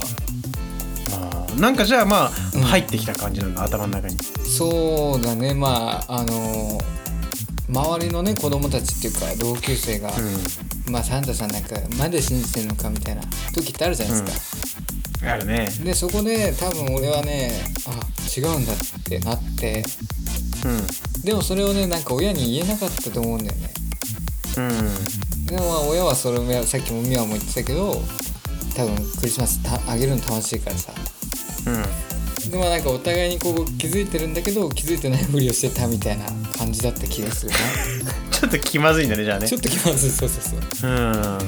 なんかじゃあまあ、入ってきた感じなんだ頭の中に。そうだね。まああの周りのね子供たちっていうか同級生が、まあサンタさんなんかまだ信じてんのかみたいな時ってあるじゃないですか、あるね。でそこで多分俺はねあ違うんだってなって。うでもそれをねなんか親に言えなかったと思うんだよね。んうん。でもまあ親はそれもさっきも美和も言ってたけど多分クリスマスたあげるの楽しいからさうん。でもなんかお互いにこう気づいてるんだけど気づいてないふりをしてたみたいな感じだった気がするな。(laughs) ちょっと気まずいんだねじゃあね。ちょっと気まずいそうそうそうう。ん。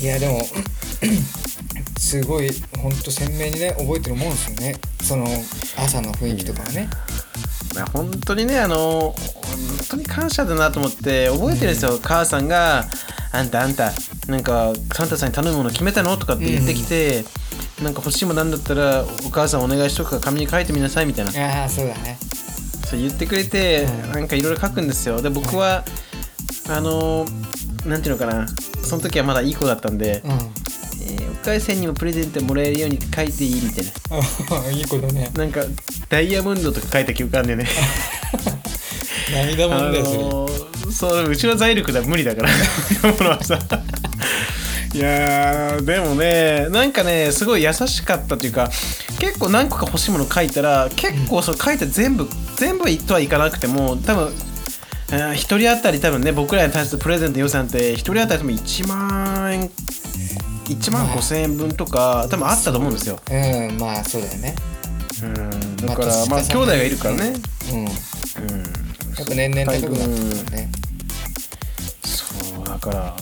いやでも (clears throat) すごいほんと鮮明にね覚えてるもんですよね。その朝の雰囲気とかはね。まあ本当にねあの本当に感謝だなと思って覚えてるんですよ、母さんが「あんたあんたなんかサンタさんに頼むもの決めたの?」とかって言ってきて、なんか欲しいものなんだったらお母さんお願いしとくから紙に書いてみなさいみたいな。ああそうだね。そう言ってくれて、うん。なんかいろいろ書くんですよ。で僕は、あのなんていうのかな。その時はまだいい子だったんで、うん。えーお母さんにもプレゼントもらえるように書いていいみたいな。あ (laughs) いい子だね。なんかダイヤモンドとか書いた記憶あるんだよね。(laughs) 涙もあんだよそれ、のーそううちの財力では無理だから。(laughs) ものはさいやーでもねなんかねすごい優しかったというか結構何個か欲しいもの書いたら結構そう書いて全部全部とはいかなくても多分えー一人当たり多分ね僕らに対するプレゼント予算って一人当たり多分1万円1万5千円分とか多分あったと思うんですよ、うんまあそうだよね。うん、だから、まあまあ兄弟がいるからね、うん。やうん、っぱ年々高くなってくるね。そうだから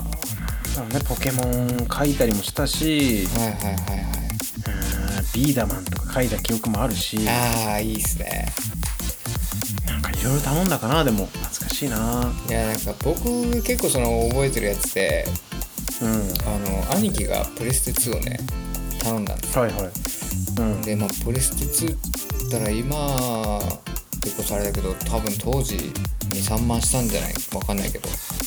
なんだろうねポケモン書いたりもしたしはいはいはいはいうんビーダマンとか書いた記憶もあるし。ああいいっすね。なんかいろいろ頼んだかなでも。懐かしいな。いやなんか僕結構その覚えてるやつでうん。あの兄貴がプレステ2をね頼んだんですよ。はいはい。うん。でまあプレステ2ったら今ってこそあれだけど多分当時23万したんじゃないわかんないけど。あ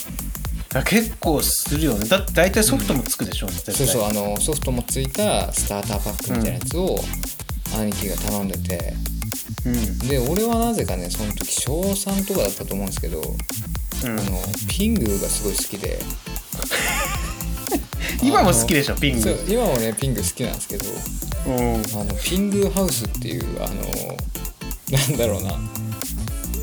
結構するよね。だって大体ソフトもつくでしょ、絶対。そうそうあのソフトもついたスターターパックみたいなやつを兄貴が頼んでて。うん。で俺はなぜかねその時小3とかだったと思うんですけどうん。あのピングがすごい好きで。(laughs) 今も好きでしょ？ピンそうグ今もねピング好きなんですけど。うん。あのピングハウスっていうあのなんだろうな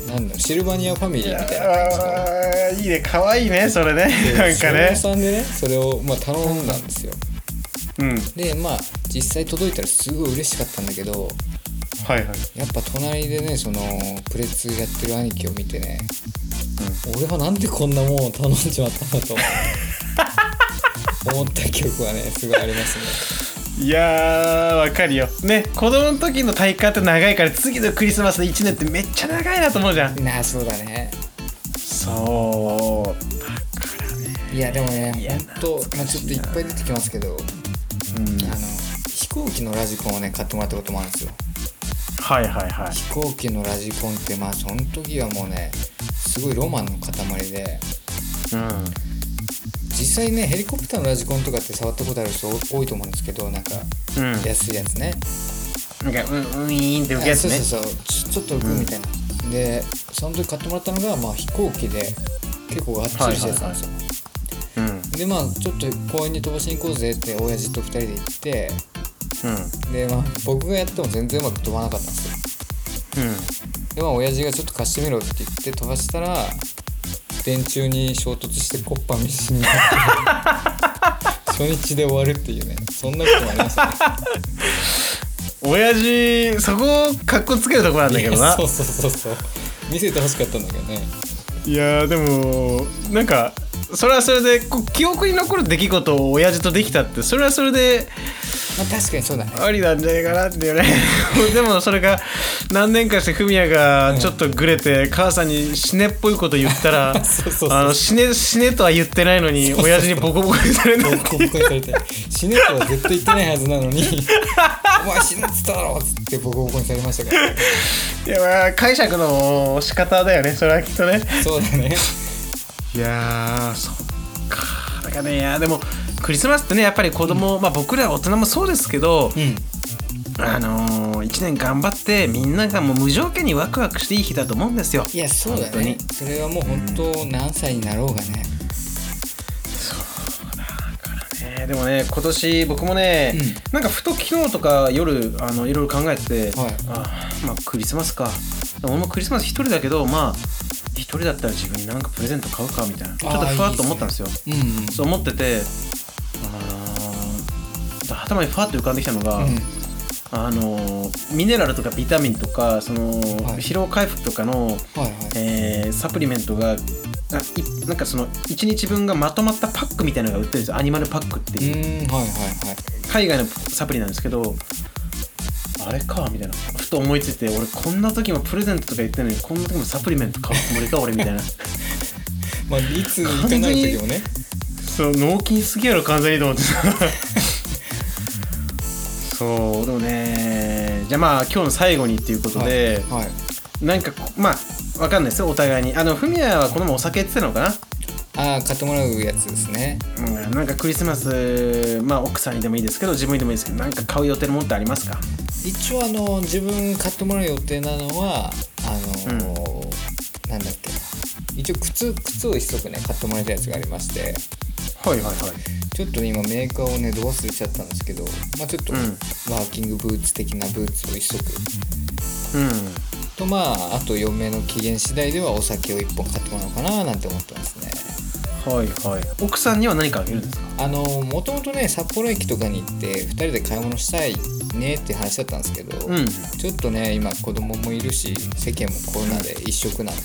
なんだろうシルバニアファミリーみたいな感じいいね。可愛いねそれね。なんかね。小3でねそれを、まあ、頼んだんですよ。うん。でまあ実際届いたらすごい嬉しかったんだけどはいはい。やっぱ隣でねそのプレツやってる兄貴を見てね、俺はなんでこんなもんを頼んじまったんだと (laughs) 思った記憶はねすごいありますねいやーわかるよ。ね子供の時の体感って長いから次のクリスマスの1年ってめっちゃ長いなと思うじゃん。なあそうだね。そう。だからね。いやでもねいやほんと、まあ、ちょっといっぱい出てきますけどうん。あの飛行機のラジコンをね買ってもらったこともあるんですよ。はいはいはい。飛行機のラジコンってまあその時はもうねすごいロマンの塊でうん実際ねヘリコプターのラジコンとかって触ったことある人多いと思うんですけどなんかうん。安いやつね。なんかうんうんいーんって浮くやつね。あそうそうそう。ちょっと浮くみたいな、でその時買ってもらったのが、まあ、飛行機で結構がっつりしたやつなんですよ、うん。でまあちょっと公園に飛ばしに行こうぜって親父と2人で行ってうん。でまあ僕がやっても全然うまく飛ばなかったんですよ。うん。でまあ親父がちょっと貸してみろって言って飛ばしたら電柱に衝突してコッパミシに。なって初日で終わるっていうね。そんなこともありましたね。親父そこかっこつけるとこなんだけどな。そうそうそうそう。見せてほしかったんだけどね。いやーでもなんかそれはそれでこう記憶に残る出来事を親父とできたってそれはそれでまあ確かにそうだね。ありなんじゃないかなっていうね。(laughs) でもそれが何年かしてフミヤがちょっとグレて母さんに死ねっぽいこと言ったら (laughs) あの死ね死ねとは言ってないのに親父にボコボコにされたボコボコにされて。死ねとは絶対言ってないはずなのに。(laughs) お前死ぬっつっただろっつってボコボコにされましたから、いやまあ解釈の仕方だよね。それはきっとね。そうだね。いやーそっか。だからねいやでもクリスマスってねやっぱり子供、まあ僕ら大人もそうですけど、うん。あのー、1年頑張ってみんながもう無条件にワクワクしていい日だと思うんですよ。いやそうだね。それはもう本当何歳になろうがね。えーでもね今年僕もね、うなんかふと昨日とか夜あのいろいろ考えてて、はい。あーまあクリスマスか。俺もクリスマス一人だけどまあ一人だったら自分になんかプレゼント買うかみたいな。ちょっとふわっと思ったんですよ。うんうん。そう思ってて頭にファッと浮かんできたのが、うん。あのミネラルとかビタミンとかその、はい。疲労回復とかの、はいはい。えーサプリメントがなんかその1日分がまとまったパックみたいなのが売ってるんですよ。アニマルパックってう。いう、はいはいはい。海外のサプリなんですけどあれかみたいな。ふと思いついて俺こんな時もプレゼントとか言ってるのにこんな時もサプリメント買うつもりか俺みたいな。(laughs) まあいつ行かない時もね。そう脳筋すぎやろ完全にと思って。さ (laughs) そうでもね。じゃあまあ今日の最後にっていうことで、はい、はい。なんかまあわかんないですよお互いに。あのフミヤはこの前お酒やってたのかな？ああ買ってもらうやつですね。うん、なんかクリスマスまあ奥さんにでもいいですけど自分にでもいいですけどなんか買う予定のものってありますか？一応あの自分買ってもらう予定なのはあのーなんだっけな。一応靴靴を一足ね買ってもらいたいやつがありまして。はいはいはい。ちょっと今メーカーをねど忘れちゃったんですけどまあちょっとうん。ワーキングブーツ的なブーツを一足うん。とまああと嫁の機嫌次第ではお酒を一本買ってもらおうかななんて思ってますね。はいはい。奥さんには何かあげるんですか？あのもともとね札幌駅とかに行って2人で買い物したいねって話だったんですけど、うん。ちょっとね今子供もいるし世間もコロナで一色なんで、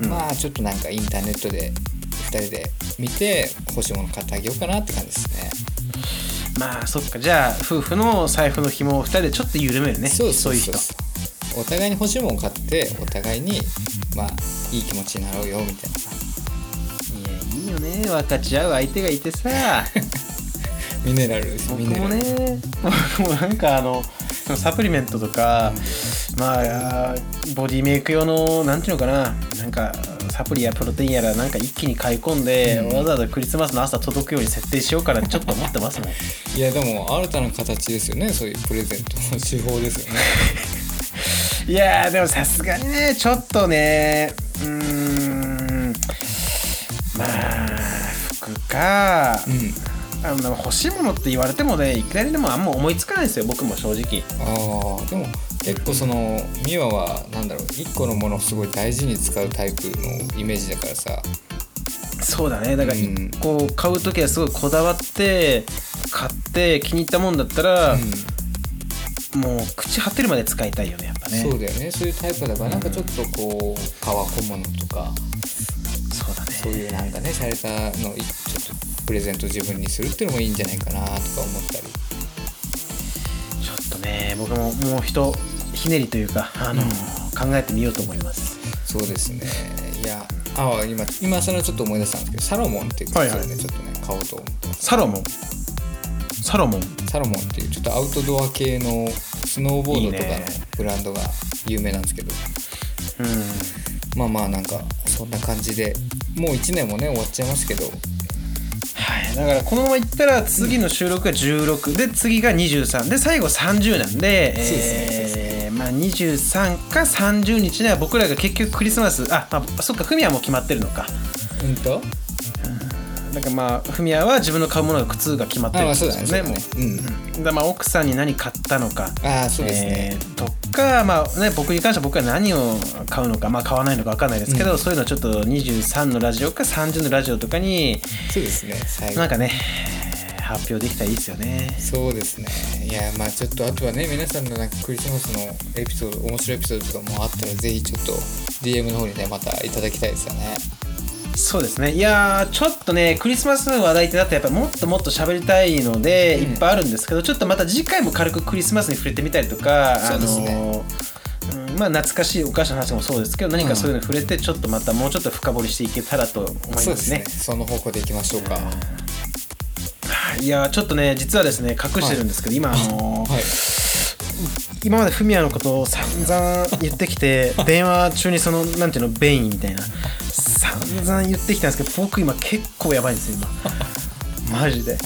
うん。まあちょっとなんかインターネットで2人で見て欲しいもの買ってあげようかなって感じですね。まあそっか。じゃあ夫婦の財布の紐を2人でちょっと緩めるね。そうそういう人。お互いに欲しいものを買ってお互いにまあいい気持ちになろうよみたいな。いやいいよね。分かち合う相手がいてさ (laughs) ミネラルです僕もね。僕もなんかあのそのサプリメントとか、まあボディメイク用のなんていうのかななんかサプリやプロテインやらなんか一気に買い込んで、うん。わざわざクリスマスの朝届くように設定しようかなってちょっと思ってますもん (laughs) いやでも新たな形ですよね。そういうプレゼントの手法ですよね。(laughs) いやーでもさすがにねちょっとねうーんまあ服か、うんあの欲しいものって言われてもねいきなりでもあんま思いつかないですよ僕も正直。ああでも結構その美和はなんだろう一個のものをすごい大事に使うタイプのイメージだからさ。そうだね。だからうん。こう買う時はすごいこだわって買って気に入ったもんだったら、もう口張ってるまで使いたいよねやっぱね。そうだよね。そういうタイプだからなんかちょっとこう革小物とかそうだね。そういうなんかねされたのいちょっとプレゼント自分にするっていうのもいいんじゃないかなとか思ったり。ちょっとね僕ももうひとひねりというかあの、考えてみようと思います。そうですね。いやあ今今それちょっと思い出したんですけどサロモンっていう靴をね、はいはい。ちょっとね買おうと思って。サロモン。サロモン。サロモンっていうちょっとアウトドア系のスノーボードとかのブランドが有名なんですけど。うん。まあまあなんかそんな感じでもう1年もね終わっちゃいますけどはい、だからこのままいったら次の収録が16で次が23で最後30なんでえーまあ、23か30日には僕らが結局クリスマスあ、まあ、そっかフミヤも決まってるのか。うんと？だからまあフミヤは自分の買うものが靴が決まってるあまあってそうだねもう。そうん。だまあ奥さんに何買ったのか。ああそうですね、えーとか、まあね、僕に関しては僕は何を買うのか、まあ、買わないのか分かんないですけど、うん。そういうのをちょっと23のラジオか30のラジオとかにそうですね。なんかね発表できたらいいですよね。そうですね。いやまあちょっとあとはね皆さんのなんかクリスマスのエピソード面白いエピソードとかもあったらぜひちょっと DM の方にねまたいただきたいですよねそうですね。いやーちょっとねクリスマスの話題ってなってやっぱもっともっと喋りたいので、うん。いっぱいあるんですけどちょっとまた次回も軽くクリスマスに触れてみたりとかそうですね。あのーうんまあ懐かしいお菓子の話もそうですけど何かそういうのに触れてちょっとまたもうちょっと深掘りしていけたらと思いますね。そうですね。その方向でいきましょうか。いやーちょっとね実はですね隠してるんですけど、今あのーはい。今までフミヤのことを散々言ってきて (laughs) 電話中にそのなんていうの便意みたいな散々言ってきたんですけど僕今結構やばいんですよ今。(laughs) マジで。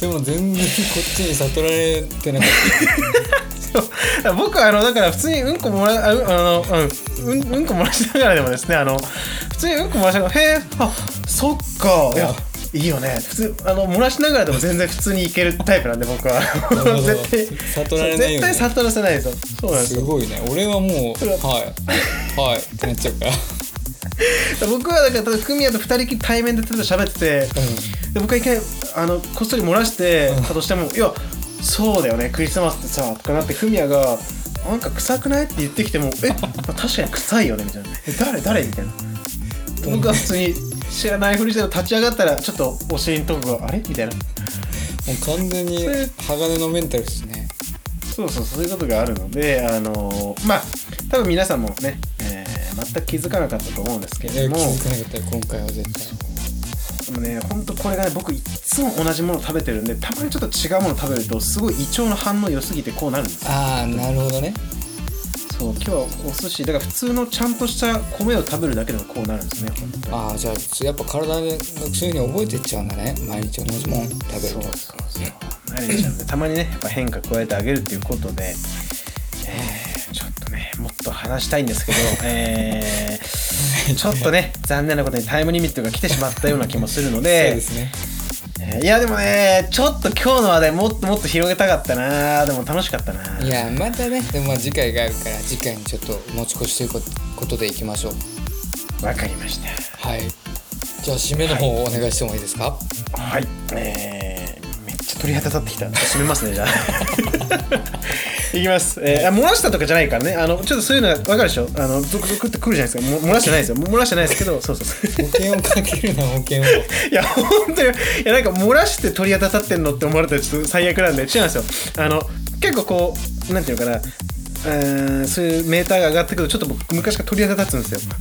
でも全然こっちに悟られてなかっそう。僕はあのだから普通にうんこもらああの、うん、うんうんこ漏らしながらでもですねあの普通にうんこ漏らしながらへえあそっか。いや。いいよね。普通あの漏らしながらでも全然普通にいけるタイプなんで僕は。絶対悟られないように。絶対悟らせないですよそうなんですよ。たすごいね。俺はもうは。い。はい。ってなっちゃうから (laughs) 僕はだからフミヤと二人きり対面で例えば喋ってて、で僕が一回あのこっそり漏らしてたとしても「いやそうだよねクリスマスってさ」とかなってフミヤが「なんか臭くない?」って言ってきても「え確かに臭いよね」みたいな「え誰誰?」みたいな。僕は普通に知らないふりして立ち上がったらちょっとお尻のとこが「あれ?」みたいな。もう完全に鋼のメンタルですね。そうそうそういうことがあるのであのまあ多分皆さんもね、えー全く気づかなかったと思うんですけれども。づかなかったよ今回は絶対。でもね本当これがね僕いっつも同じもの食べてるんでたまにちょっと違うもの食べるとすごい胃腸の反応良すぎてこうなるんですよ。ああなるほどね。そう今日はお寿司。だから普通のちゃんとした米を食べるだけでもこうなるんですねああじゃあやっぱ体でそういうふうに覚えてっちゃうんだね。毎日同じもん食べるそうとそうそう。慣れちゃうんでたまにねやっぱ変化加えてあげるっていうことで、えーちょっとねもっと話したいんですけど、えーちょっとね残念なことにタイムリミットが来てしまったような気もするのそうでですね。えーいやでもねちょっと今日の話題もっともっと広げたかったなでも楽しかったないやまたねでもまあ次回があるから次回にちょっと持ち越しということでいきましょう。わかりました。はい。じゃあ締めの方お願いしてもいいですか、はい、えー、めっちゃ鳥肌立ってきた。閉めますね、じゃあ。いきます。えー、あ漏らしたとかじゃないからね。あの、ちょっとそういうのが分かるでしょ？あの、ゾクゾクってくるじゃないですか。も漏らしてないですよ。漏らしてないですけど、そうそうそう。保険をかけるな保険を (laughs) いや、本当に、いや、なんか漏らして鳥肌立ってんのって思われたらちょっと最悪なんで、違うんですよ。あの、結構こう、なんていうのかな、うーんそういうメーターが上がってくるとちょっと僕昔から鳥肌立つんですよ。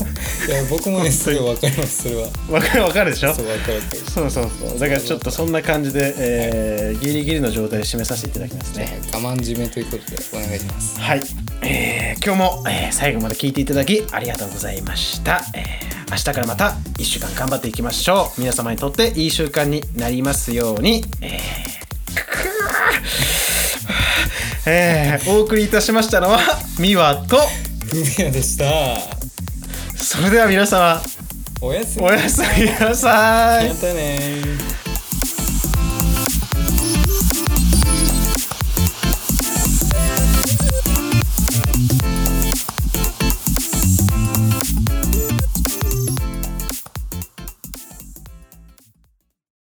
いや僕もねすごいわかりますそれは。わかるわかるでしょ？そうわかるわかる。そうそうそう。だからちょっとそんな感じで、えーギリギリの状態で締めさせていただきますね。我慢締めということでお願いします。はい、えー今日も、えー最後まで聞いていただきありがとうございました、えー明日からまた1週間頑張っていきましょう。皆様にとっていい習慣になりますように、えーくくーえーお送りいたしましたのはミワとふみやでした。それでは皆様おやすみ。おやすみなさい。またね